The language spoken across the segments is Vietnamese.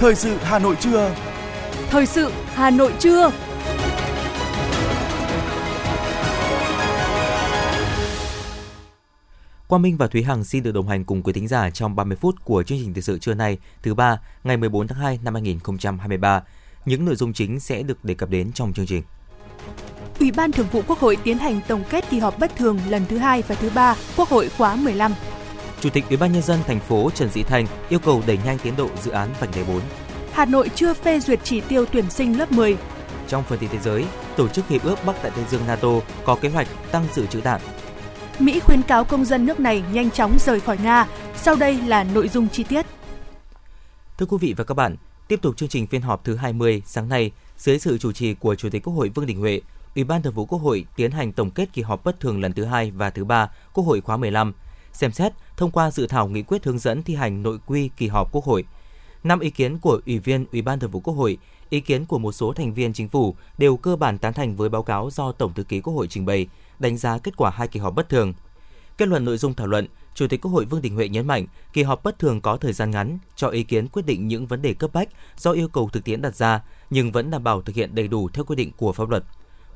Thời sự Hà Nội trưa. Thời sự Hà Nội trưa. Quang Minh và Thúy Hằng xin được đồng hành cùng quý thính giả trong 30 phút của chương trình thời sự trưa nay, thứ ba, ngày 14 tháng 2 năm 2023. Những nội dung chính sẽ được đề cập đến trong chương trình. Ủy ban Thường vụ Quốc hội tiến hành tổng kết kỳ họp bất thường lần thứ hai và thứ ba Quốc hội khóa 15. Chủ tịch Ủy ban nhân dân thành phố Trần Sĩ Thanh yêu cầu đẩy nhanh tiến độ dự án vành đai 4. Hà Nội chưa phê duyệt chỉ tiêu tuyển sinh lớp 10. Trong phần tin thế giới, tổ chức hiệp ước Bắc Đại Tây Dương NATO có kế hoạch tăng dự trữ đạn. Mỹ khuyến cáo công dân nước này nhanh chóng rời khỏi Nga. Sau đây là nội dung chi tiết. Thưa quý vị và các bạn, tiếp tục chương trình phiên họp thứ 20 sáng nay dưới sự chủ trì của Chủ tịch Quốc hội Vương Đình Huệ, Ủy ban Thường vụ Quốc hội tiến hành tổng kết kỳ họp bất thường lần thứ hai và thứ ba Quốc hội khóa 15, xem xét thông qua dự thảo nghị quyết hướng dẫn thi hành nội quy kỳ họp Quốc hội. Năm ý kiến của Ủy viên Ủy ban Thường vụ Quốc hội, ý kiến của một số thành viên chính phủ đều cơ bản tán thành với báo cáo do Tổng thư ký Quốc hội trình bày, đánh giá kết quả hai kỳ họp bất thường. Kết luận nội dung thảo luận, Chủ tịch Quốc hội Vương Đình Huệ nhấn mạnh, kỳ họp bất thường có thời gian ngắn cho ý kiến quyết định những vấn đề cấp bách do yêu cầu thực tiễn đặt ra, nhưng vẫn đảm bảo thực hiện đầy đủ theo quy định của pháp luật.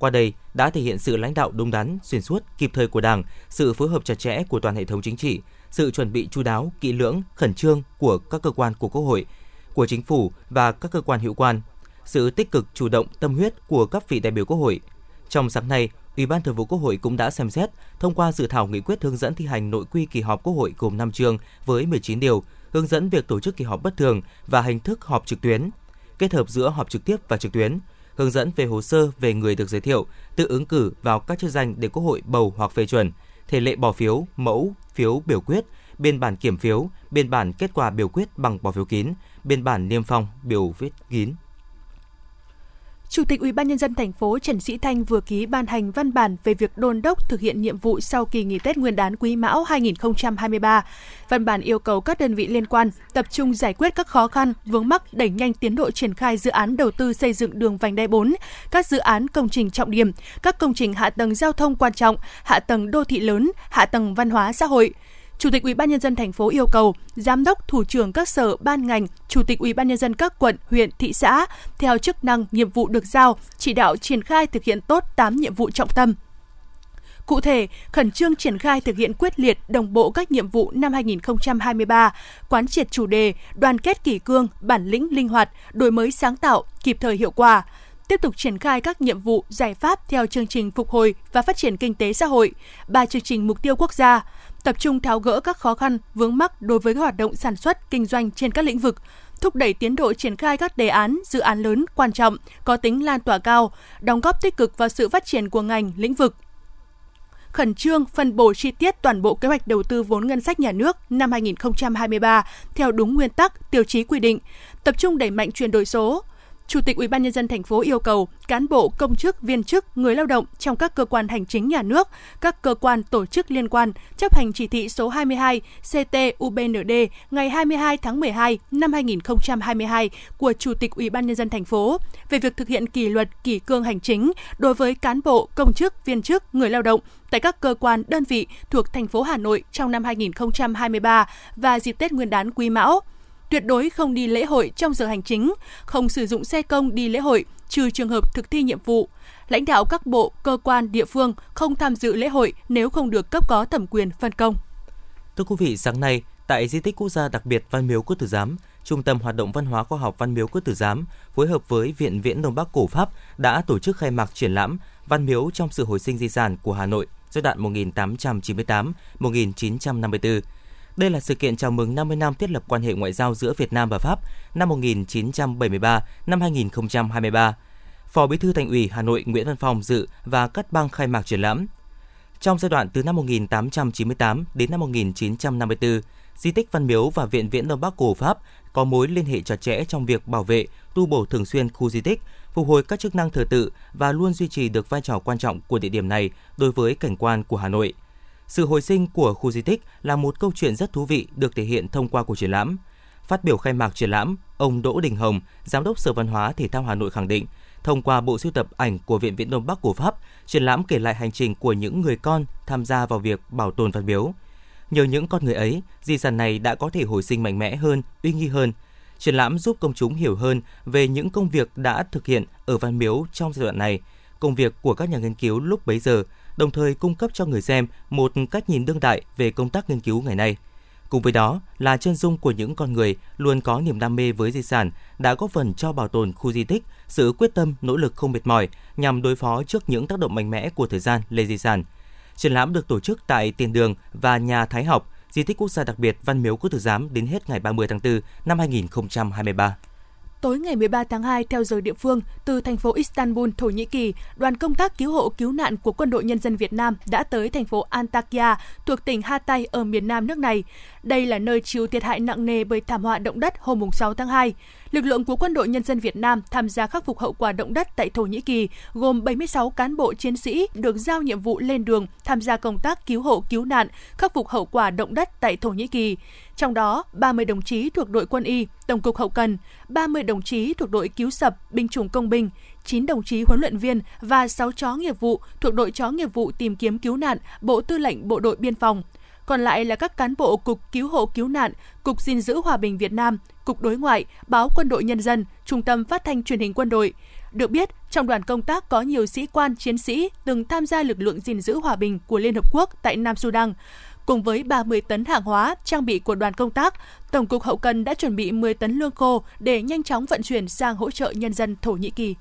Qua đây đã thể hiện sự lãnh đạo đúng đắn, xuyên suốt, kịp thời của Đảng, sự phối hợp chặt chẽ của toàn hệ thống chính trị, sự chuẩn bị chu đáo, kỹ lưỡng, khẩn trương của các cơ quan của Quốc hội, của chính phủ và các cơ quan hữu quan, sự tích cực chủ động tâm huyết của các vị đại biểu Quốc hội. Trong sáng nay, Ủy ban Thường vụ Quốc hội cũng đã xem xét thông qua dự thảo nghị quyết hướng dẫn thi hành nội quy kỳ họp Quốc hội gồm 5 chương với 19 điều, hướng dẫn việc tổ chức kỳ họp bất thường và hình thức họp trực tuyến, kết hợp giữa họp trực tiếp và trực tuyến, hướng dẫn về hồ sơ về người được giới thiệu, tự ứng cử vào các chức danh để Quốc hội bầu hoặc phê chuẩn, thể lệ bỏ phiếu, mẫu, phiếu biểu quyết, biên bản kiểm phiếu, biên bản kết quả biểu quyết bằng bỏ phiếu kín, biên bản niêm phong, biểu viết kín. Chủ tịch Ủy ban nhân dân thành phố Trần Sĩ Thanh vừa ký ban hành văn bản về việc đôn đốc thực hiện nhiệm vụ sau kỳ nghỉ Tết Nguyên đán Quý Mão 2023. Văn bản yêu cầu các đơn vị liên quan tập trung giải quyết các khó khăn, vướng mắc đẩy nhanh tiến độ triển khai dự án đầu tư xây dựng đường vành đai 4, các dự án công trình trọng điểm, các công trình hạ tầng giao thông quan trọng, hạ tầng đô thị lớn, hạ tầng văn hóa xã hội. Chủ tịch Ủy ban nhân dân thành phố yêu cầu giám đốc, thủ trưởng các sở, ban ngành, chủ tịch Ủy ban nhân dân các quận, huyện, thị xã theo chức năng, nhiệm vụ được giao, chỉ đạo triển khai thực hiện tốt 8 nhiệm vụ trọng tâm. Cụ thể, khẩn trương triển khai thực hiện quyết liệt đồng bộ các nhiệm vụ năm 2023, quán triệt chủ đề đoàn kết kỷ cương, bản lĩnh linh hoạt, đổi mới sáng tạo, kịp thời hiệu quả, tiếp tục triển khai các nhiệm vụ, giải pháp theo chương trình phục hồi và phát triển kinh tế xã hội, ba chương trình mục tiêu quốc gia, tập trung tháo gỡ các khó khăn, vướng mắc đối với các hoạt động sản xuất, kinh doanh trên các lĩnh vực, thúc đẩy tiến độ triển khai các đề án, dự án lớn, quan trọng, có tính lan tỏa cao, đóng góp tích cực vào sự phát triển của ngành, lĩnh vực, khẩn trương phân bổ chi tiết toàn bộ kế hoạch đầu tư vốn ngân sách nhà nước năm 2023 theo đúng nguyên tắc, tiêu chí quy định, tập trung đẩy mạnh chuyển đổi số, Chủ tịch Ủy ban nhân dân thành phố yêu cầu cán bộ, công chức, viên chức, người lao động trong các cơ quan hành chính nhà nước, các cơ quan tổ chức liên quan chấp hành chỉ thị số 22 CT-UBND ngày 22 tháng 12 năm 2022 của Chủ tịch Ủy ban nhân dân thành phố về việc thực hiện kỷ luật kỷ cương hành chính đối với cán bộ, công chức, viên chức, người lao động tại các cơ quan đơn vị thuộc thành phố Hà Nội trong năm 2023 và dịp Tết Nguyên đán Quý Mão tuyệt đối không đi lễ hội trong giờ hành chính, không sử dụng xe công đi lễ hội trừ trường hợp thực thi nhiệm vụ. Lãnh đạo các bộ, cơ quan, địa phương không tham dự lễ hội nếu không được cấp có thẩm quyền phân công. Thưa quý vị, sáng nay, tại di tích quốc gia đặc biệt Văn Miếu Quốc Tử Giám, Trung tâm Hoạt động Văn hóa Khoa học Văn Miếu Quốc Tử Giám phối hợp với Viện Viễn Đông Bắc Cổ Pháp đã tổ chức khai mạc triển lãm Văn Miếu trong sự hồi sinh di sản của Hà Nội giai đoạn 1898-1954 đây là sự kiện chào mừng 50 năm thiết lập quan hệ ngoại giao giữa Việt Nam và Pháp năm 1973 năm 2023. Phó Bí thư Thành ủy Hà Nội Nguyễn Văn Phong dự và cắt băng khai mạc triển lãm. Trong giai đoạn từ năm 1898 đến năm 1954, di tích Văn Miếu và Viện Viễn Đông Bắc cổ Pháp có mối liên hệ chặt chẽ trong việc bảo vệ, tu bổ thường xuyên khu di tích, phục hồi các chức năng thờ tự và luôn duy trì được vai trò quan trọng của địa điểm này đối với cảnh quan của Hà Nội – sự hồi sinh của khu di tích là một câu chuyện rất thú vị được thể hiện thông qua cuộc triển lãm. Phát biểu khai mạc triển lãm, ông Đỗ Đình Hồng, Giám đốc Sở Văn hóa Thể thao Hà Nội khẳng định, thông qua bộ sưu tập ảnh của Viện Viễn Đông Bắc của Pháp, triển lãm kể lại hành trình của những người con tham gia vào việc bảo tồn văn miếu. Nhờ những con người ấy, di sản này đã có thể hồi sinh mạnh mẽ hơn, uy nghi hơn. Triển lãm giúp công chúng hiểu hơn về những công việc đã thực hiện ở Văn Miếu trong giai đoạn này, công việc của các nhà nghiên cứu lúc bấy giờ, đồng thời cung cấp cho người xem một cách nhìn đương đại về công tác nghiên cứu ngày nay. Cùng với đó là chân dung của những con người luôn có niềm đam mê với di sản đã góp phần cho bảo tồn khu di tích, sự quyết tâm, nỗ lực không mệt mỏi nhằm đối phó trước những tác động mạnh mẽ của thời gian lên di sản. Triển lãm được tổ chức tại Tiền Đường và Nhà Thái học, di tích quốc gia đặc biệt Văn Miếu Quốc Tử Giám đến hết ngày 30 tháng 4 năm 2023. Tối ngày 13 tháng 2 theo giờ địa phương, từ thành phố Istanbul, Thổ Nhĩ Kỳ, đoàn công tác cứu hộ cứu nạn của Quân đội Nhân dân Việt Nam đã tới thành phố Antakya thuộc tỉnh Hatay ở miền nam nước này. Đây là nơi chịu thiệt hại nặng nề bởi thảm họa động đất hôm 6 tháng 2. Lực lượng của Quân đội Nhân dân Việt Nam tham gia khắc phục hậu quả động đất tại Thổ Nhĩ Kỳ, gồm 76 cán bộ chiến sĩ được giao nhiệm vụ lên đường tham gia công tác cứu hộ cứu nạn, khắc phục hậu quả động đất tại Thổ Nhĩ Kỳ. Trong đó, 30 đồng chí thuộc đội quân y, Tổng cục Hậu cần, 30 đồng chí thuộc đội cứu sập, binh chủng công binh, 9 đồng chí huấn luyện viên và 6 chó nghiệp vụ thuộc đội chó nghiệp vụ tìm kiếm cứu nạn, Bộ Tư lệnh Bộ đội Biên phòng. Còn lại là các cán bộ Cục Cứu hộ Cứu nạn, Cục gìn giữ hòa bình Việt Nam, Cục Đối ngoại, Báo Quân đội Nhân dân, Trung tâm Phát thanh Truyền hình Quân đội. Được biết, trong đoàn công tác có nhiều sĩ quan, chiến sĩ từng tham gia lực lượng gìn giữ hòa bình của Liên Hợp Quốc tại Nam Sudan. Cùng với 30 tấn hàng hóa, trang bị của đoàn công tác, Tổng cục Hậu cần đã chuẩn bị 10 tấn lương khô để nhanh chóng vận chuyển sang hỗ trợ nhân dân Thổ Nhĩ Kỳ.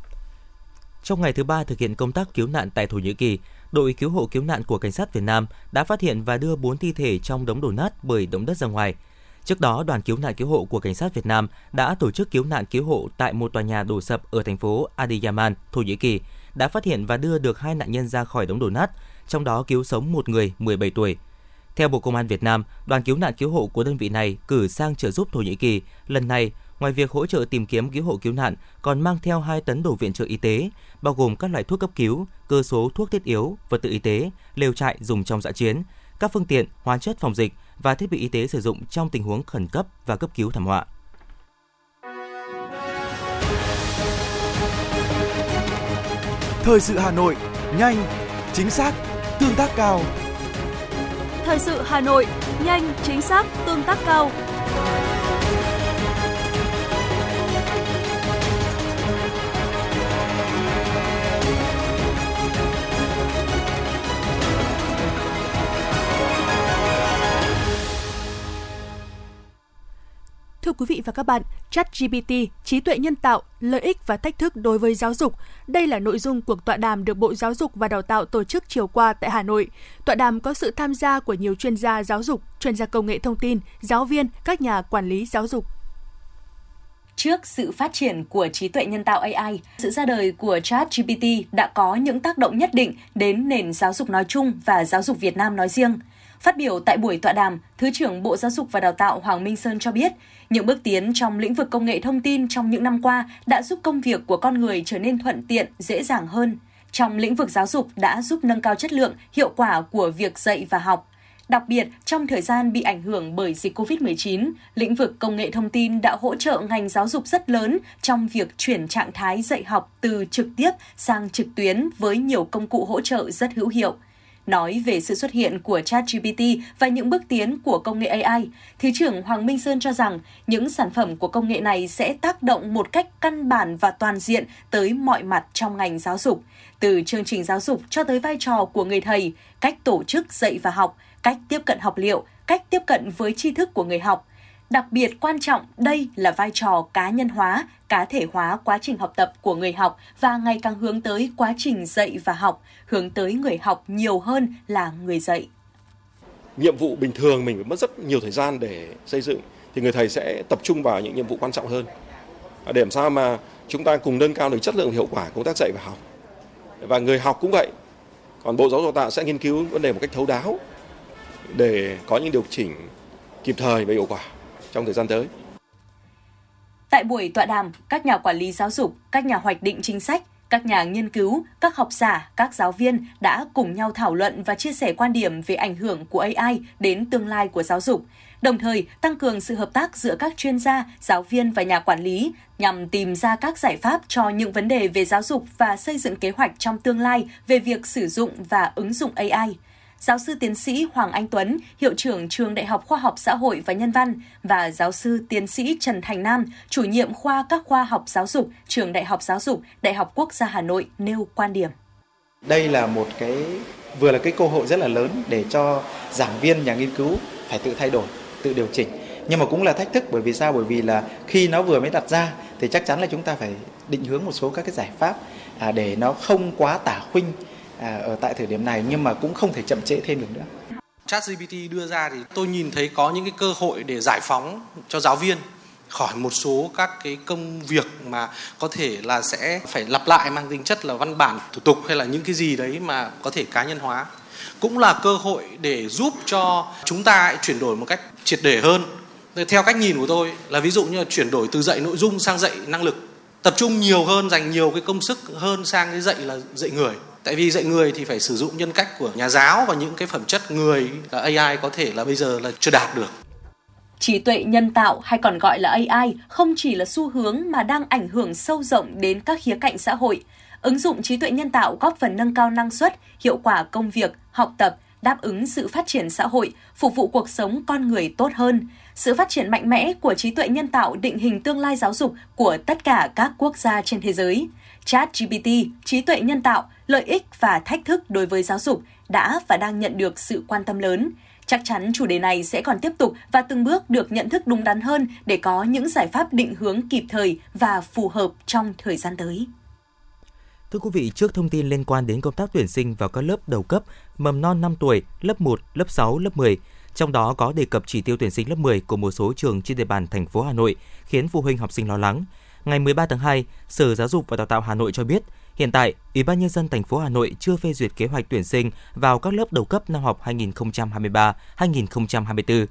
Trong ngày thứ ba thực hiện công tác cứu nạn tại Thổ Nhĩ Kỳ, đội cứu hộ cứu nạn của cảnh sát Việt Nam đã phát hiện và đưa 4 thi thể trong đống đổ nát bởi động đất ra ngoài. Trước đó, đoàn cứu nạn cứu hộ của cảnh sát Việt Nam đã tổ chức cứu nạn cứu hộ tại một tòa nhà đổ sập ở thành phố Adiyaman, Thổ Nhĩ Kỳ, đã phát hiện và đưa được hai nạn nhân ra khỏi đống đổ nát, trong đó cứu sống một người 17 tuổi. Theo Bộ Công an Việt Nam, đoàn cứu nạn cứu hộ của đơn vị này cử sang trợ giúp Thổ Nhĩ Kỳ. Lần này, ngoài việc hỗ trợ tìm kiếm cứu hộ cứu nạn, còn mang theo 2 tấn đồ viện trợ y tế, bao gồm các loại thuốc cấp cứu, cơ số thuốc thiết yếu, vật tư y tế, lều trại dùng trong dã chiến, các phương tiện, hóa chất phòng dịch và thiết bị y tế sử dụng trong tình huống khẩn cấp và cấp cứu thảm họa. Thời sự Hà Nội, nhanh, chính xác, tương tác cao. Thời sự Hà Nội, nhanh, chính xác, tương tác cao. Thưa quý vị và các bạn, ChatGPT, trí tuệ nhân tạo, lợi ích và thách thức đối với giáo dục. Đây là nội dung cuộc tọa đàm được Bộ Giáo dục và Đào tạo tổ chức chiều qua tại Hà Nội. Tọa đàm có sự tham gia của nhiều chuyên gia giáo dục, chuyên gia công nghệ thông tin, giáo viên, các nhà quản lý giáo dục. Trước sự phát triển của trí tuệ nhân tạo AI, sự ra đời của ChatGPT đã có những tác động nhất định đến nền giáo dục nói chung và giáo dục Việt Nam nói riêng – Phát biểu tại buổi tọa đàm, Thứ trưởng Bộ Giáo dục và Đào tạo Hoàng Minh Sơn cho biết, những bước tiến trong lĩnh vực công nghệ thông tin trong những năm qua đã giúp công việc của con người trở nên thuận tiện, dễ dàng hơn. Trong lĩnh vực giáo dục đã giúp nâng cao chất lượng, hiệu quả của việc dạy và học. Đặc biệt, trong thời gian bị ảnh hưởng bởi dịch COVID-19, lĩnh vực công nghệ thông tin đã hỗ trợ ngành giáo dục rất lớn trong việc chuyển trạng thái dạy học từ trực tiếp sang trực tuyến với nhiều công cụ hỗ trợ rất hữu hiệu. Nói về sự xuất hiện của ChatGPT và những bước tiến của công nghệ AI, Thứ trưởng Hoàng Minh Sơn cho rằng những sản phẩm của công nghệ này sẽ tác động một cách căn bản và toàn diện tới mọi mặt trong ngành giáo dục, từ chương trình giáo dục cho tới vai trò của người thầy, cách tổ chức dạy và học, cách tiếp cận học liệu, cách tiếp cận với tri thức của người học – Đặc biệt quan trọng đây là vai trò cá nhân hóa, cá thể hóa quá trình học tập của người học và ngày càng hướng tới quá trình dạy và học, hướng tới người học nhiều hơn là người dạy. Nhiệm vụ bình thường mình phải mất rất nhiều thời gian để xây dựng thì người thầy sẽ tập trung vào những nhiệm vụ quan trọng hơn. Để làm sao mà chúng ta cùng nâng cao được chất lượng hiệu quả công tác dạy và học. Và người học cũng vậy. Còn Bộ Giáo dục Tạo sẽ nghiên cứu vấn đề một cách thấu đáo để có những điều chỉnh kịp thời và hiệu quả trong thời gian tới. Tại buổi tọa đàm, các nhà quản lý giáo dục, các nhà hoạch định chính sách, các nhà nghiên cứu, các học giả, các giáo viên đã cùng nhau thảo luận và chia sẻ quan điểm về ảnh hưởng của AI đến tương lai của giáo dục, đồng thời tăng cường sự hợp tác giữa các chuyên gia, giáo viên và nhà quản lý nhằm tìm ra các giải pháp cho những vấn đề về giáo dục và xây dựng kế hoạch trong tương lai về việc sử dụng và ứng dụng AI giáo sư tiến sĩ Hoàng Anh Tuấn, hiệu trưởng trường Đại học Khoa học Xã hội và Nhân văn và giáo sư tiến sĩ Trần Thành Nam, chủ nhiệm khoa các khoa học giáo dục, trường Đại học Giáo dục, Đại học Quốc gia Hà Nội nêu quan điểm. Đây là một cái vừa là cái cơ hội rất là lớn để cho giảng viên, nhà nghiên cứu phải tự thay đổi, tự điều chỉnh. Nhưng mà cũng là thách thức bởi vì sao? Bởi vì là khi nó vừa mới đặt ra thì chắc chắn là chúng ta phải định hướng một số các cái giải pháp à, để nó không quá tả khuynh À, ở tại thời điểm này, nhưng mà cũng không thể chậm trễ thêm được nữa. ChatGPT đưa ra thì tôi nhìn thấy có những cái cơ hội để giải phóng cho giáo viên. Khỏi một số các cái công việc mà có thể là sẽ phải lặp lại mang tính chất là văn bản, thủ tục hay là những cái gì đấy mà có thể cá nhân hóa. Cũng là cơ hội để giúp cho chúng ta chuyển đổi một cách triệt để hơn. Theo cách nhìn của tôi là ví dụ như là chuyển đổi từ dạy nội dung sang dạy năng lực, tập trung nhiều hơn, dành nhiều cái công sức hơn sang cái dạy là dạy người tại vì dạy người thì phải sử dụng nhân cách của nhà giáo và những cái phẩm chất người là AI có thể là bây giờ là chưa đạt được Trí tuệ nhân tạo hay còn gọi là AI không chỉ là xu hướng mà đang ảnh hưởng sâu rộng đến các khía cạnh xã hội. Ứng dụng trí tuệ nhân tạo góp phần nâng cao năng suất, hiệu quả công việc, học tập, đáp ứng sự phát triển xã hội, phục vụ cuộc sống con người tốt hơn. Sự phát triển mạnh mẽ của trí tuệ nhân tạo định hình tương lai giáo dục của tất cả các quốc gia trên thế giới. ChatGPT, trí tuệ nhân tạo, lợi ích và thách thức đối với giáo dục đã và đang nhận được sự quan tâm lớn. Chắc chắn chủ đề này sẽ còn tiếp tục và từng bước được nhận thức đúng đắn hơn để có những giải pháp định hướng kịp thời và phù hợp trong thời gian tới. Thưa quý vị, trước thông tin liên quan đến công tác tuyển sinh vào các lớp đầu cấp, mầm non 5 tuổi, lớp 1, lớp 6, lớp 10, trong đó có đề cập chỉ tiêu tuyển sinh lớp 10 của một số trường trên địa bàn thành phố Hà Nội, khiến phụ huynh học sinh lo lắng. Ngày 13 tháng 2, Sở Giáo dục và Đào tạo Hà Nội cho biết, hiện tại Ủy ban nhân dân thành phố Hà Nội chưa phê duyệt kế hoạch tuyển sinh vào các lớp đầu cấp năm học 2023-2024.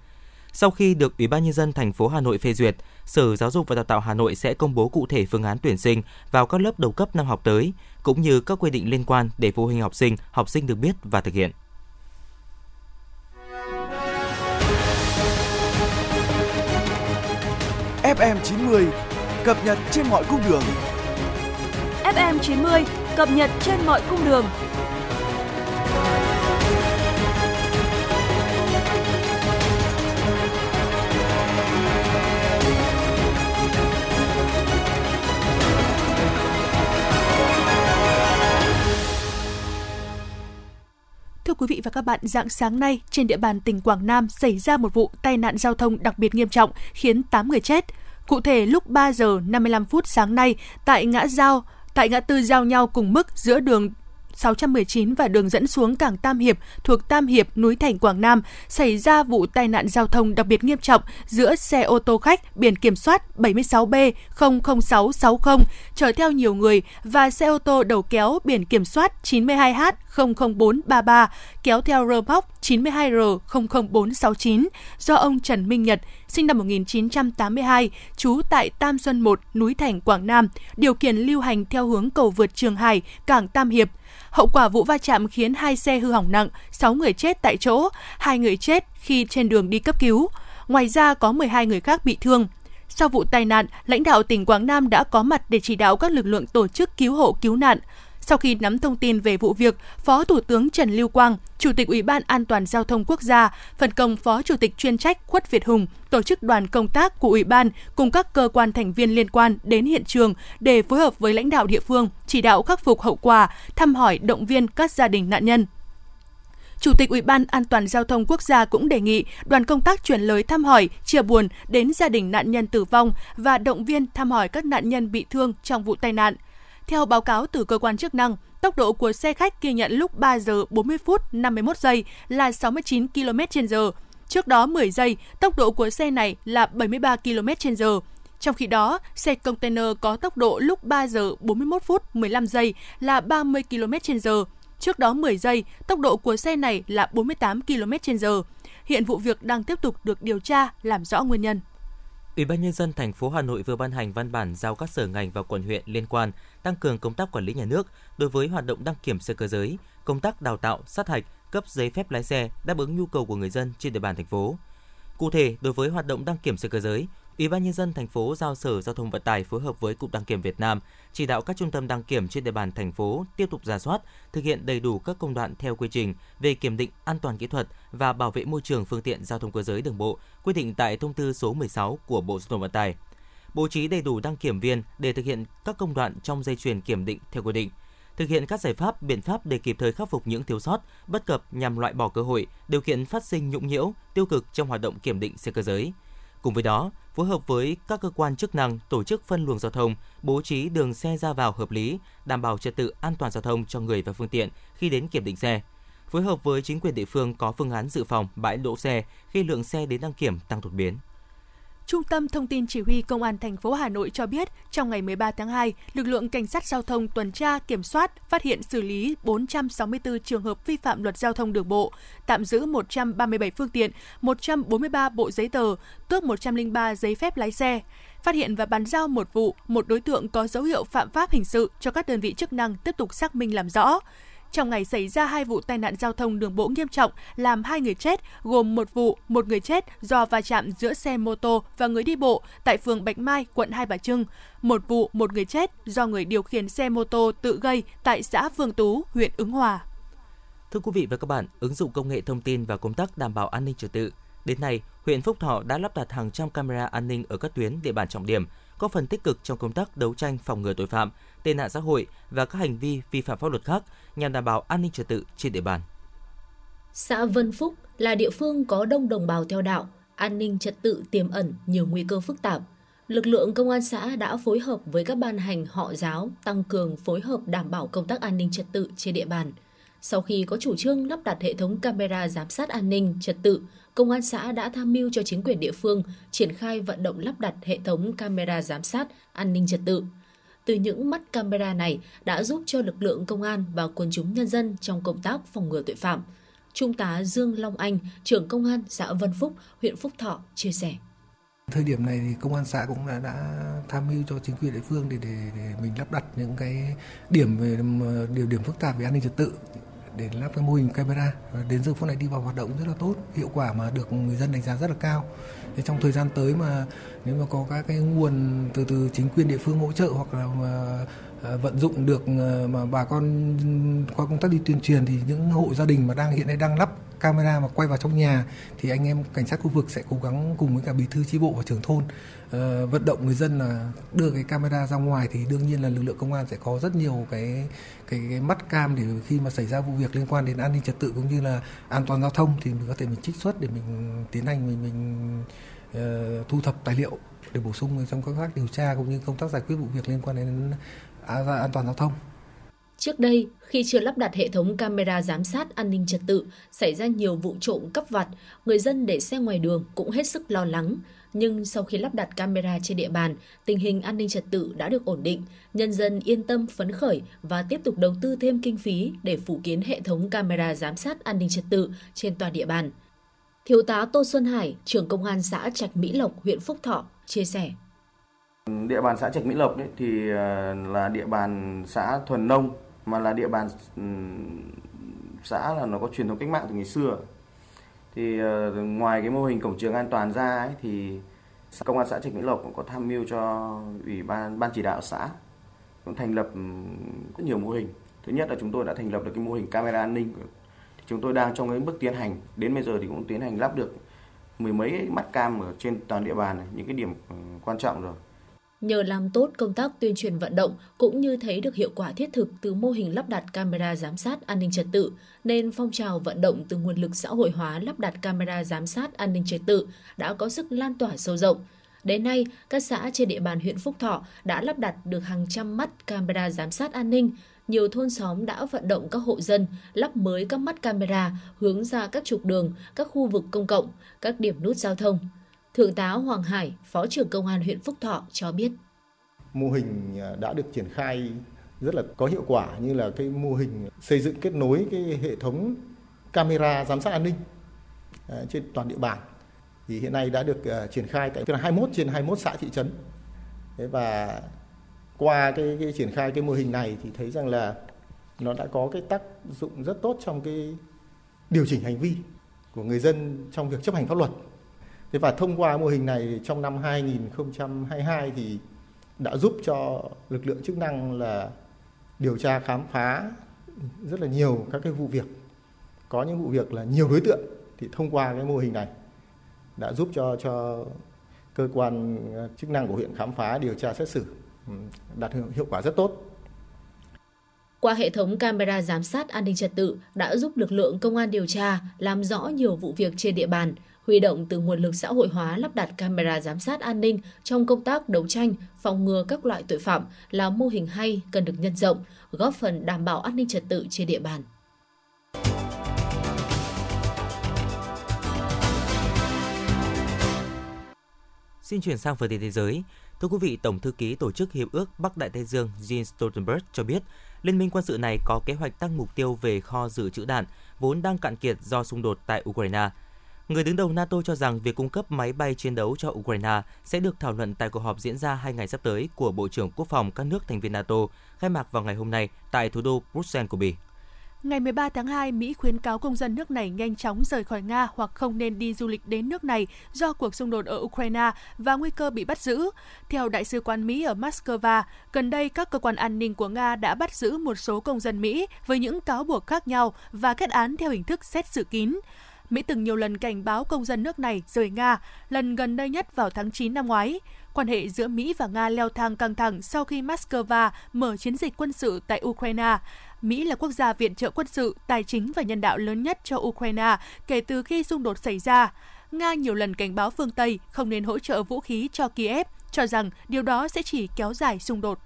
Sau khi được Ủy ban nhân dân thành phố Hà Nội phê duyệt, Sở Giáo dục và Đào tạo Hà Nội sẽ công bố cụ thể phương án tuyển sinh vào các lớp đầu cấp năm học tới, cũng như các quy định liên quan để phụ huynh học sinh, học sinh được biết và thực hiện. FM 90 cập nhật trên mọi cung đường. FM 90 cập nhật trên mọi cung đường. Thưa quý vị và các bạn, dạng sáng nay trên địa bàn tỉnh Quảng Nam xảy ra một vụ tai nạn giao thông đặc biệt nghiêm trọng khiến 8 người chết. Cụ thể lúc 3 giờ 55 phút sáng nay tại ngã giao tại ngã tư giao nhau cùng mức giữa đường 619 và đường dẫn xuống cảng Tam Hiệp thuộc Tam Hiệp, núi Thành, Quảng Nam xảy ra vụ tai nạn giao thông đặc biệt nghiêm trọng giữa xe ô tô khách biển kiểm soát 76B00660 chở theo nhiều người và xe ô tô đầu kéo biển kiểm soát 92H 00433 kéo theo rơ móc 92R 00469 do ông Trần Minh Nhật, sinh năm 1982, trú tại Tam Xuân 1, núi Thành, Quảng Nam, điều khiển lưu hành theo hướng cầu vượt Trường Hải, cảng Tam Hiệp. Hậu quả vụ va chạm khiến hai xe hư hỏng nặng, 6 người chết tại chỗ, hai người chết khi trên đường đi cấp cứu. Ngoài ra có 12 người khác bị thương. Sau vụ tai nạn, lãnh đạo tỉnh Quảng Nam đã có mặt để chỉ đạo các lực lượng tổ chức cứu hộ cứu nạn. Sau khi nắm thông tin về vụ việc, Phó Thủ tướng Trần Lưu Quang, Chủ tịch Ủy ban An toàn Giao thông Quốc gia, phân công Phó Chủ tịch chuyên trách Khuất Việt Hùng tổ chức đoàn công tác của Ủy ban cùng các cơ quan thành viên liên quan đến hiện trường để phối hợp với lãnh đạo địa phương chỉ đạo khắc phục hậu quả, thăm hỏi động viên các gia đình nạn nhân. Chủ tịch Ủy ban An toàn giao thông quốc gia cũng đề nghị đoàn công tác chuyển lời thăm hỏi, chia buồn đến gia đình nạn nhân tử vong và động viên thăm hỏi các nạn nhân bị thương trong vụ tai nạn. Theo báo cáo từ cơ quan chức năng, tốc độ của xe khách ghi nhận lúc 3 giờ 40 phút 51 giây là 69 km/h. Trước đó 10 giây, tốc độ của xe này là 73 km/h. Trong khi đó, xe container có tốc độ lúc 3 giờ 41 phút 15 giây là 30 km/h. Trước đó 10 giây, tốc độ của xe này là 48 km/h. Hiện vụ việc đang tiếp tục được điều tra, làm rõ nguyên nhân. Ủy ban nhân dân thành phố Hà Nội vừa ban hành văn bản giao các sở ngành và quận huyện liên quan tăng cường công tác quản lý nhà nước đối với hoạt động đăng kiểm xe cơ giới, công tác đào tạo, sát hạch, cấp giấy phép lái xe đáp ứng nhu cầu của người dân trên địa bàn thành phố. Cụ thể, đối với hoạt động đăng kiểm xe cơ giới, Ủy ban nhân dân thành phố giao Sở Giao thông Vận tải phối hợp với Cục Đăng kiểm Việt Nam chỉ đạo các trung tâm đăng kiểm trên địa bàn thành phố tiếp tục ra soát, thực hiện đầy đủ các công đoạn theo quy trình về kiểm định an toàn kỹ thuật và bảo vệ môi trường phương tiện giao thông cơ giới đường bộ quy định tại thông tư số 16 của Bộ Giao thông Vận tải. Bố trí đầy đủ đăng kiểm viên để thực hiện các công đoạn trong dây chuyền kiểm định theo quy định thực hiện các giải pháp, biện pháp để kịp thời khắc phục những thiếu sót, bất cập nhằm loại bỏ cơ hội, điều kiện phát sinh nhũng nhiễu, tiêu cực trong hoạt động kiểm định xe cơ giới. Cùng với đó, phối hợp với các cơ quan chức năng tổ chức phân luồng giao thông, bố trí đường xe ra vào hợp lý, đảm bảo trật tự an toàn giao thông cho người và phương tiện khi đến kiểm định xe. Phối hợp với chính quyền địa phương có phương án dự phòng bãi đỗ xe khi lượng xe đến đăng kiểm tăng đột biến. Trung tâm Thông tin Chỉ huy Công an thành phố Hà Nội cho biết, trong ngày 13 tháng 2, lực lượng cảnh sát giao thông tuần tra kiểm soát phát hiện xử lý 464 trường hợp vi phạm luật giao thông đường bộ, tạm giữ 137 phương tiện, 143 bộ giấy tờ, tước 103 giấy phép lái xe phát hiện và bàn giao một vụ, một đối tượng có dấu hiệu phạm pháp hình sự cho các đơn vị chức năng tiếp tục xác minh làm rõ. Trong ngày xảy ra hai vụ tai nạn giao thông đường bộ nghiêm trọng làm hai người chết, gồm một vụ, một người chết do va chạm giữa xe mô tô và người đi bộ tại phường Bạch Mai, quận Hai Bà Trưng. Một vụ, một người chết do người điều khiển xe mô tô tự gây tại xã Phương Tú, huyện Ứng Hòa. Thưa quý vị và các bạn, ứng dụng công nghệ thông tin và công tác đảm bảo an ninh trật tự. Đến nay, huyện Phúc Thọ đã lắp đặt hàng trăm camera an ninh ở các tuyến địa bàn trọng điểm, có phần tích cực trong công tác đấu tranh phòng ngừa tội phạm, tệ nạn xã hội và các hành vi vi phạm pháp luật khác nhằm đảm bảo an ninh trật tự trên địa bàn. Xã Vân Phúc là địa phương có đông đồng bào theo đạo, an ninh trật tự tiềm ẩn nhiều nguy cơ phức tạp. Lực lượng công an xã đã phối hợp với các ban hành họ giáo tăng cường phối hợp đảm bảo công tác an ninh trật tự trên địa bàn. Sau khi có chủ trương lắp đặt hệ thống camera giám sát an ninh trật tự, công an xã đã tham mưu cho chính quyền địa phương triển khai vận động lắp đặt hệ thống camera giám sát an ninh trật tự từ những mắt camera này đã giúp cho lực lượng công an và quần chúng nhân dân trong công tác phòng ngừa tội phạm. Trung tá Dương Long Anh, trưởng công an xã Vân Phúc, huyện Phúc Thọ chia sẻ. Thời điểm này thì công an xã cũng đã, đã tham mưu cho chính quyền địa phương để, để để mình lắp đặt những cái điểm về điều điểm phức tạp về an ninh trật tự để lắp cái mô hình camera. Và đến giờ phút này đi vào hoạt động rất là tốt, hiệu quả mà được người dân đánh giá rất là cao. Thế trong thời gian tới mà nếu mà có các cái nguồn từ từ chính quyền địa phương hỗ trợ hoặc là mà Ờ, vận dụng được ờ, mà bà con qua công tác đi tuyên truyền thì những hộ gia đình mà đang hiện nay đang lắp camera mà quay vào trong nhà thì anh em cảnh sát khu vực sẽ cố gắng cùng với cả bí thư chi bộ và trưởng thôn uh, vận động người dân là đưa cái camera ra ngoài thì đương nhiên là lực lượng công an sẽ có rất nhiều cái cái, cái mắt cam để khi mà xảy ra vụ việc liên quan đến an ninh trật tự cũng như là an toàn giao thông thì mình có thể mình trích xuất để mình tiến hành mình mình uh, thu thập tài liệu để bổ sung trong các điều tra cũng như công tác giải quyết vụ việc liên quan đến À, an toàn giao thông. Trước đây, khi chưa lắp đặt hệ thống camera giám sát an ninh trật tự, xảy ra nhiều vụ trộm cắp vặt, người dân để xe ngoài đường cũng hết sức lo lắng. Nhưng sau khi lắp đặt camera trên địa bàn, tình hình an ninh trật tự đã được ổn định, nhân dân yên tâm phấn khởi và tiếp tục đầu tư thêm kinh phí để phủ kiến hệ thống camera giám sát an ninh trật tự trên toàn địa bàn. Thiếu tá Tô Xuân Hải, trưởng công an xã Trạch Mỹ Lộc, huyện Phúc Thọ, chia sẻ. Địa bàn xã Trạch Mỹ Lộc đấy thì ờ, là địa bàn xã thuần nông mà là địa bàn ừ, xã là nó có truyền thống cách mạng từ ngày xưa. Thì ờ, ngoài cái mô hình cổng trường an toàn ra ấy, thì công an xã Trạch Mỹ Lộc cũng có tham mưu cho ủy ban ban chỉ đạo xã cũng thành lập ừ, rất nhiều mô hình. Thứ nhất là chúng tôi đã thành lập được cái mô hình camera an ninh. Thì chúng tôi đang trong cái bước tiến hành đến bây giờ thì cũng tiến hành lắp được mười mấy mắt cam ở trên toàn địa bàn này, những cái điểm ừ, quan trọng rồi. Nhờ làm tốt công tác tuyên truyền vận động cũng như thấy được hiệu quả thiết thực từ mô hình lắp đặt camera giám sát an ninh trật tự, nên phong trào vận động từ nguồn lực xã hội hóa lắp đặt camera giám sát an ninh trật tự đã có sức lan tỏa sâu rộng. Đến nay, các xã trên địa bàn huyện Phúc Thọ đã lắp đặt được hàng trăm mắt camera giám sát an ninh. Nhiều thôn xóm đã vận động các hộ dân lắp mới các mắt camera hướng ra các trục đường, các khu vực công cộng, các điểm nút giao thông. Thượng tá Hoàng Hải, Phó trưởng Công an huyện Phúc Thọ cho biết. Mô hình à, đã được triển khai rất là có hiệu quả như là cái mô hình xây dựng kết nối cái hệ thống camera giám sát an ninh à, trên toàn địa bàn. Thì hiện nay đã được à, triển khai tại tức là 21 trên 21 xã thị trấn. Và qua cái, cái triển khai cái mô hình này thì thấy rằng là nó đã có cái tác dụng rất tốt trong cái điều chỉnh hành vi của người dân trong việc chấp hành pháp luật. Thế và thông qua mô hình này trong năm 2022 thì đã giúp cho lực lượng chức năng là điều tra khám phá rất là nhiều các cái vụ việc. Có những vụ việc là nhiều đối tượng thì thông qua cái mô hình này đã giúp cho cho cơ quan chức năng của huyện khám phá điều tra xét xử ừ, đạt hiệu quả rất tốt. Qua hệ thống camera giám sát an ninh trật tự đã giúp lực lượng công an điều tra, làm rõ nhiều vụ việc trên địa bàn, huy động từ nguồn lực xã hội hóa lắp đặt camera giám sát an ninh trong công tác đấu tranh, phòng ngừa các loại tội phạm là mô hình hay cần được nhân rộng, góp phần đảm bảo an ninh trật tự trên địa bàn. Xin chuyển sang phần tin thế giới. Thưa quý vị, Tổng thư ký Tổ chức Hiệp ước Bắc Đại Tây Dương Jens Stoltenberg cho biết, Liên minh quân sự này có kế hoạch tăng mục tiêu về kho dự trữ đạn, vốn đang cạn kiệt do xung đột tại Ukraine. Người đứng đầu NATO cho rằng việc cung cấp máy bay chiến đấu cho Ukraine sẽ được thảo luận tại cuộc họp diễn ra hai ngày sắp tới của Bộ trưởng Quốc phòng các nước thành viên NATO, khai mạc vào ngày hôm nay tại thủ đô Bruxelles của Bỉ. Ngày 13 tháng 2, Mỹ khuyến cáo công dân nước này nhanh chóng rời khỏi Nga hoặc không nên đi du lịch đến nước này do cuộc xung đột ở Ukraine và nguy cơ bị bắt giữ. Theo Đại sứ quán Mỹ ở Moscow, gần đây các cơ quan an ninh của Nga đã bắt giữ một số công dân Mỹ với những cáo buộc khác nhau và kết án theo hình thức xét xử kín. Mỹ từng nhiều lần cảnh báo công dân nước này rời Nga, lần gần đây nhất vào tháng 9 năm ngoái. Quan hệ giữa Mỹ và Nga leo thang căng thẳng sau khi Moscow mở chiến dịch quân sự tại Ukraine. Mỹ là quốc gia viện trợ quân sự, tài chính và nhân đạo lớn nhất cho Ukraine kể từ khi xung đột xảy ra. Nga nhiều lần cảnh báo phương Tây không nên hỗ trợ vũ khí cho Kiev, cho rằng điều đó sẽ chỉ kéo dài xung đột.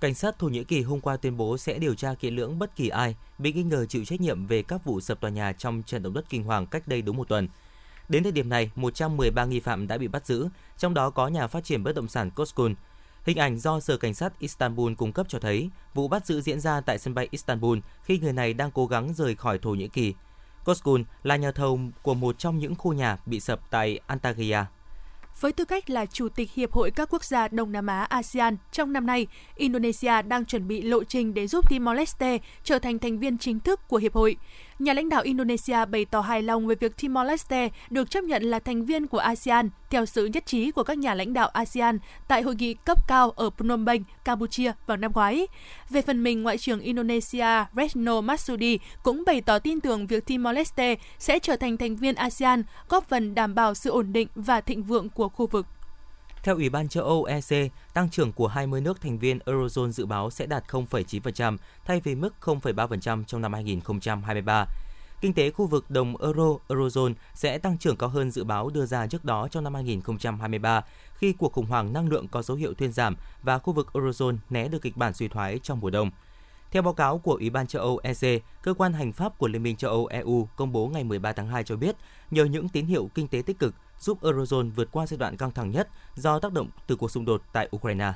Cảnh sát Thổ Nhĩ Kỳ hôm qua tuyên bố sẽ điều tra kỹ lưỡng bất kỳ ai bị nghi ngờ chịu trách nhiệm về các vụ sập tòa nhà trong trận động đất kinh hoàng cách đây đúng một tuần. Đến thời điểm này, 113 nghi phạm đã bị bắt giữ, trong đó có nhà phát triển bất động sản Koskun. Hình ảnh do Sở Cảnh sát Istanbul cung cấp cho thấy vụ bắt giữ diễn ra tại sân bay Istanbul khi người này đang cố gắng rời khỏi Thổ Nhĩ Kỳ. Koskun là nhà thầu của một trong những khu nhà bị sập tại Antalya. Với tư cách là Chủ tịch Hiệp hội các quốc gia Đông Nam Á ASEAN trong năm nay, Indonesia đang chuẩn bị lộ trình để giúp Timor-Leste trở thành thành viên chính thức của Hiệp hội. Nhà lãnh đạo Indonesia bày tỏ hài lòng về việc Timor-Leste được chấp nhận là thành viên của ASEAN theo sự nhất trí của các nhà lãnh đạo ASEAN tại hội nghị cấp cao ở Phnom Penh, Campuchia vào năm ngoái. Về phần mình, Ngoại trưởng Indonesia Retno Marsudi cũng bày tỏ tin tưởng việc Timor-Leste sẽ trở thành thành viên ASEAN, góp phần đảm bảo sự ổn định và thịnh vượng của khu vực. Theo Ủy ban châu Âu EC, tăng trưởng của 20 nước thành viên Eurozone dự báo sẽ đạt 0,9% thay vì mức 0,3% trong năm 2023. Kinh tế khu vực đồng euro Eurozone sẽ tăng trưởng cao hơn dự báo đưa ra trước đó trong năm 2023 khi cuộc khủng hoảng năng lượng có dấu hiệu thuyên giảm và khu vực Eurozone né được kịch bản suy thoái trong mùa đông. Theo báo cáo của Ủy ban châu Âu EC, cơ quan hành pháp của Liên minh châu Âu EU công bố ngày 13 tháng 2 cho biết, nhờ những tín hiệu kinh tế tích cực, giúp Eurozone vượt qua giai đoạn căng thẳng nhất do tác động từ cuộc xung đột tại Ukraine.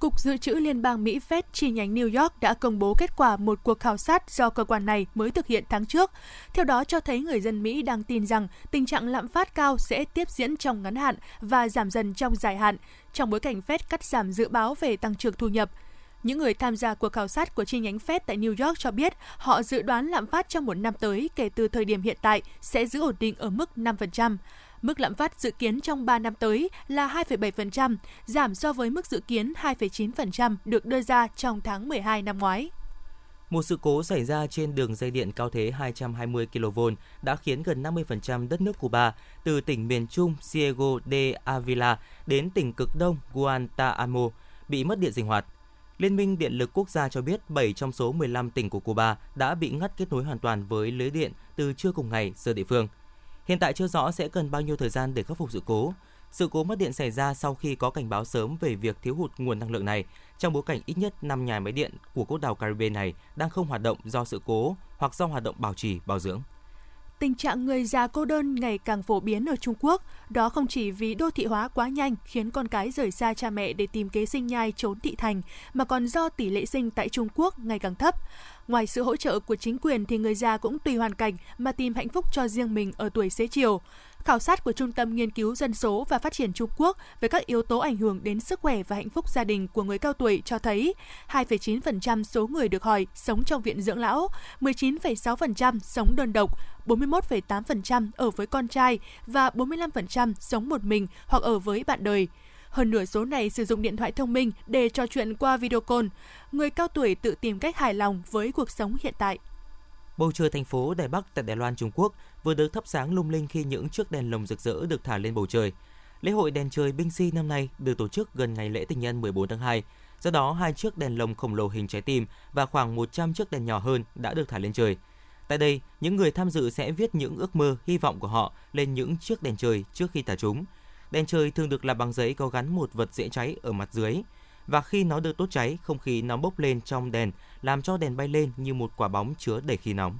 Cục Dự trữ Liên bang Mỹ Fed chi nhánh New York đã công bố kết quả một cuộc khảo sát do cơ quan này mới thực hiện tháng trước. Theo đó cho thấy người dân Mỹ đang tin rằng tình trạng lạm phát cao sẽ tiếp diễn trong ngắn hạn và giảm dần trong dài hạn, trong bối cảnh Fed cắt giảm dự báo về tăng trưởng thu nhập. Những người tham gia cuộc khảo sát của chi nhánh Fed tại New York cho biết họ dự đoán lạm phát trong một năm tới kể từ thời điểm hiện tại sẽ giữ ổn định ở mức 5%. Mức lạm phát dự kiến trong 3 năm tới là 2,7%, giảm so với mức dự kiến 2,9% được đưa ra trong tháng 12 năm ngoái. Một sự cố xảy ra trên đường dây điện cao thế 220 kV đã khiến gần 50% đất nước Cuba từ tỉnh miền Trung Ciego de Avila đến tỉnh cực đông Guantanamo bị mất điện sinh hoạt. Liên minh Điện lực Quốc gia cho biết 7 trong số 15 tỉnh của Cuba đã bị ngắt kết nối hoàn toàn với lưới điện từ trưa cùng ngày giờ địa phương. Hiện tại chưa rõ sẽ cần bao nhiêu thời gian để khắc phục sự cố. Sự cố mất điện xảy ra sau khi có cảnh báo sớm về việc thiếu hụt nguồn năng lượng này, trong bối cảnh ít nhất 5 nhà máy điện của quốc đảo Caribe này đang không hoạt động do sự cố hoặc do hoạt động bảo trì, bảo dưỡng. Tình trạng người già cô đơn ngày càng phổ biến ở Trung Quốc, đó không chỉ vì đô thị hóa quá nhanh khiến con cái rời xa cha mẹ để tìm kế sinh nhai trốn thị thành, mà còn do tỷ lệ sinh tại Trung Quốc ngày càng thấp. Ngoài sự hỗ trợ của chính quyền thì người già cũng tùy hoàn cảnh mà tìm hạnh phúc cho riêng mình ở tuổi xế chiều. Khảo sát của Trung tâm Nghiên cứu Dân số và Phát triển Trung Quốc về các yếu tố ảnh hưởng đến sức khỏe và hạnh phúc gia đình của người cao tuổi cho thấy 2,9% số người được hỏi sống trong viện dưỡng lão, 19,6% sống đơn độc, 41,8% ở với con trai và 45% sống một mình hoặc ở với bạn đời. Hơn nửa số này sử dụng điện thoại thông minh để trò chuyện qua video call. Người cao tuổi tự tìm cách hài lòng với cuộc sống hiện tại. Bầu trời thành phố Đài Bắc tại Đài Loan, Trung Quốc vừa được thắp sáng lung linh khi những chiếc đèn lồng rực rỡ được thả lên bầu trời. Lễ hội đèn trời Binh Si năm nay được tổ chức gần ngày lễ tình nhân 14 tháng 2. Do đó, hai chiếc đèn lồng khổng lồ hình trái tim và khoảng 100 chiếc đèn nhỏ hơn đã được thả lên trời. Tại đây, những người tham dự sẽ viết những ước mơ, hy vọng của họ lên những chiếc đèn trời trước khi thả chúng. Đèn trời thường được làm bằng giấy có gắn một vật dễ cháy ở mặt dưới. Và khi nó được đốt cháy, không khí nóng bốc lên trong đèn, làm cho đèn bay lên như một quả bóng chứa đầy khí nóng.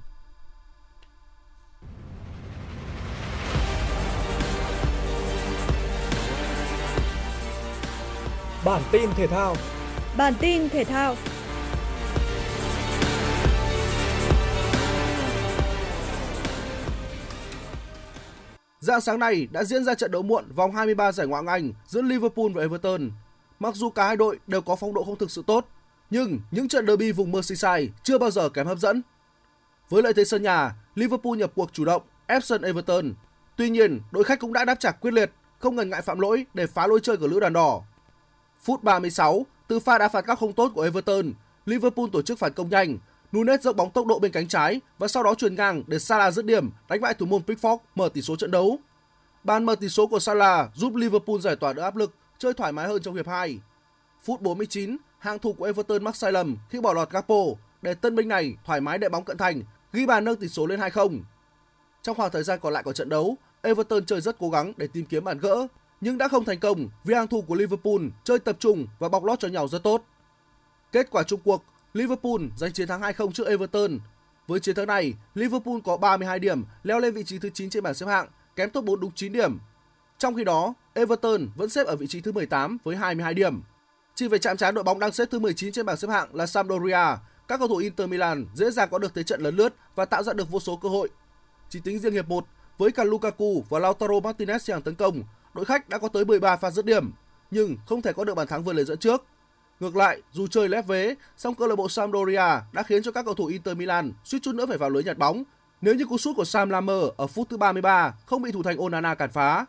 Bản tin thể thao Bản tin thể thao Dạng sáng nay đã diễn ra trận đấu muộn vòng 23 giải Ngoại hạng Anh giữa Liverpool và Everton. Mặc dù cả hai đội đều có phong độ không thực sự tốt, nhưng những trận derby vùng Merseyside chưa bao giờ kém hấp dẫn. Với lợi thế sân nhà, Liverpool nhập cuộc chủ động, ép sân Everton. Tuy nhiên, đội khách cũng đã đáp trả quyết liệt, không ngần ngại phạm lỗi để phá lối chơi của lữ đoàn đỏ. Phút 36, từ pha đá phạt góc không tốt của Everton, Liverpool tổ chức phản công nhanh. Nunes dốc bóng tốc độ bên cánh trái và sau đó chuyền ngang để Salah dứt điểm đánh bại thủ môn Pickford mở tỷ số trận đấu. Bàn mở tỷ số của Salah giúp Liverpool giải tỏa được áp lực, chơi thoải mái hơn trong hiệp 2. Phút 49, hàng thủ của Everton mắc sai lầm khi bỏ lọt Gakpo để tân binh này thoải mái đệm bóng cận thành, ghi bàn nâng tỷ số lên 2-0. Trong khoảng thời gian còn lại của trận đấu, Everton chơi rất cố gắng để tìm kiếm bàn gỡ, nhưng đã không thành công vì hàng thủ của Liverpool chơi tập trung và bọc lót cho nhau rất tốt. Kết quả chung cuộc, Liverpool giành chiến thắng 2-0 trước Everton. Với chiến thắng này, Liverpool có 32 điểm, leo lên vị trí thứ 9 trên bảng xếp hạng, kém top 4 đúng 9 điểm. Trong khi đó, Everton vẫn xếp ở vị trí thứ 18 với 22 điểm. Chỉ về chạm trán đội bóng đang xếp thứ 19 trên bảng xếp hạng là Sampdoria, các cầu thủ Inter Milan dễ dàng có được thế trận lấn lướt và tạo ra được vô số cơ hội. Chỉ tính riêng hiệp 1, với cả Lukaku và Lautaro Martinez hàng tấn công, đội khách đã có tới 13 pha dứt điểm, nhưng không thể có được bàn thắng vượt lên dẫn trước. Ngược lại, dù chơi lép vế, song câu lạc bộ Sampdoria đã khiến cho các cầu thủ Inter Milan suýt chút nữa phải vào lưới nhặt bóng nếu như cú sút của Sam Lammer ở phút thứ 33 không bị thủ thành Onana cản phá.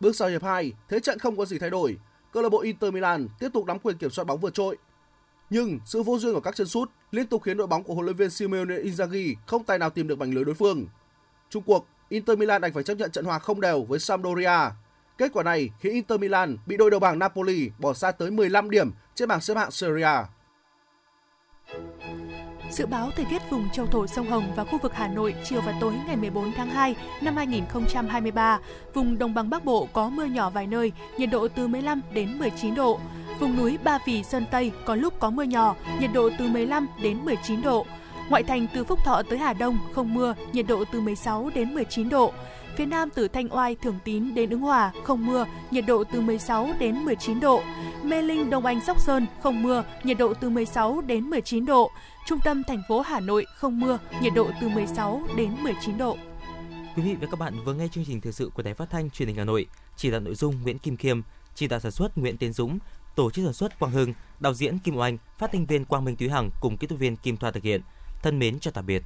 Bước sang hiệp 2, thế trận không có gì thay đổi. Câu lạc bộ Inter Milan tiếp tục nắm quyền kiểm soát bóng vượt trội. Nhưng sự vô duyên của các chân sút liên tục khiến đội bóng của huấn luyện viên Simeone Inzaghi không tài nào tìm được mảnh lưới đối phương. Trung cuộc, Inter Milan đành phải chấp nhận trận hòa không đều với Sampdoria. Kết quả này khiến Inter Milan bị đội đầu bảng Napoli bỏ xa tới 15 điểm trên bảng xếp hạng Serie A. Dự báo thời tiết vùng châu thổ sông Hồng và khu vực Hà Nội chiều và tối ngày 14 tháng 2 năm 2023, vùng đồng bằng Bắc Bộ có mưa nhỏ vài nơi, nhiệt độ từ 15 đến 19 độ. Vùng núi Ba Vì Sơn Tây có lúc có mưa nhỏ, nhiệt độ từ 15 đến 19 độ. Ngoại thành từ Phúc Thọ tới Hà Đông không mưa, nhiệt độ từ 16 đến 19 độ. Phía Nam từ Thanh Oai, Thường Tín đến Ứng Hòa không mưa, nhiệt độ từ 16 đến 19 độ. Mê Linh, Đông Anh, Sóc Sơn không mưa, nhiệt độ từ 16 đến 19 độ. Trung tâm thành phố Hà Nội không mưa, nhiệt độ từ 16 đến 19 độ. Quý vị và các bạn vừa nghe chương trình thời sự của Đài Phát thanh Truyền hình Hà Nội, chỉ đạo nội dung Nguyễn Kim Khiêm, chỉ đạo sản xuất Nguyễn Tiến Dũng, tổ chức sản xuất Quang Hưng, đạo diễn Kim Oanh, phát thanh viên Quang Minh thúy Hằng cùng kỹ thuật viên Kim Thoa thực hiện. Thân mến chào tạm biệt.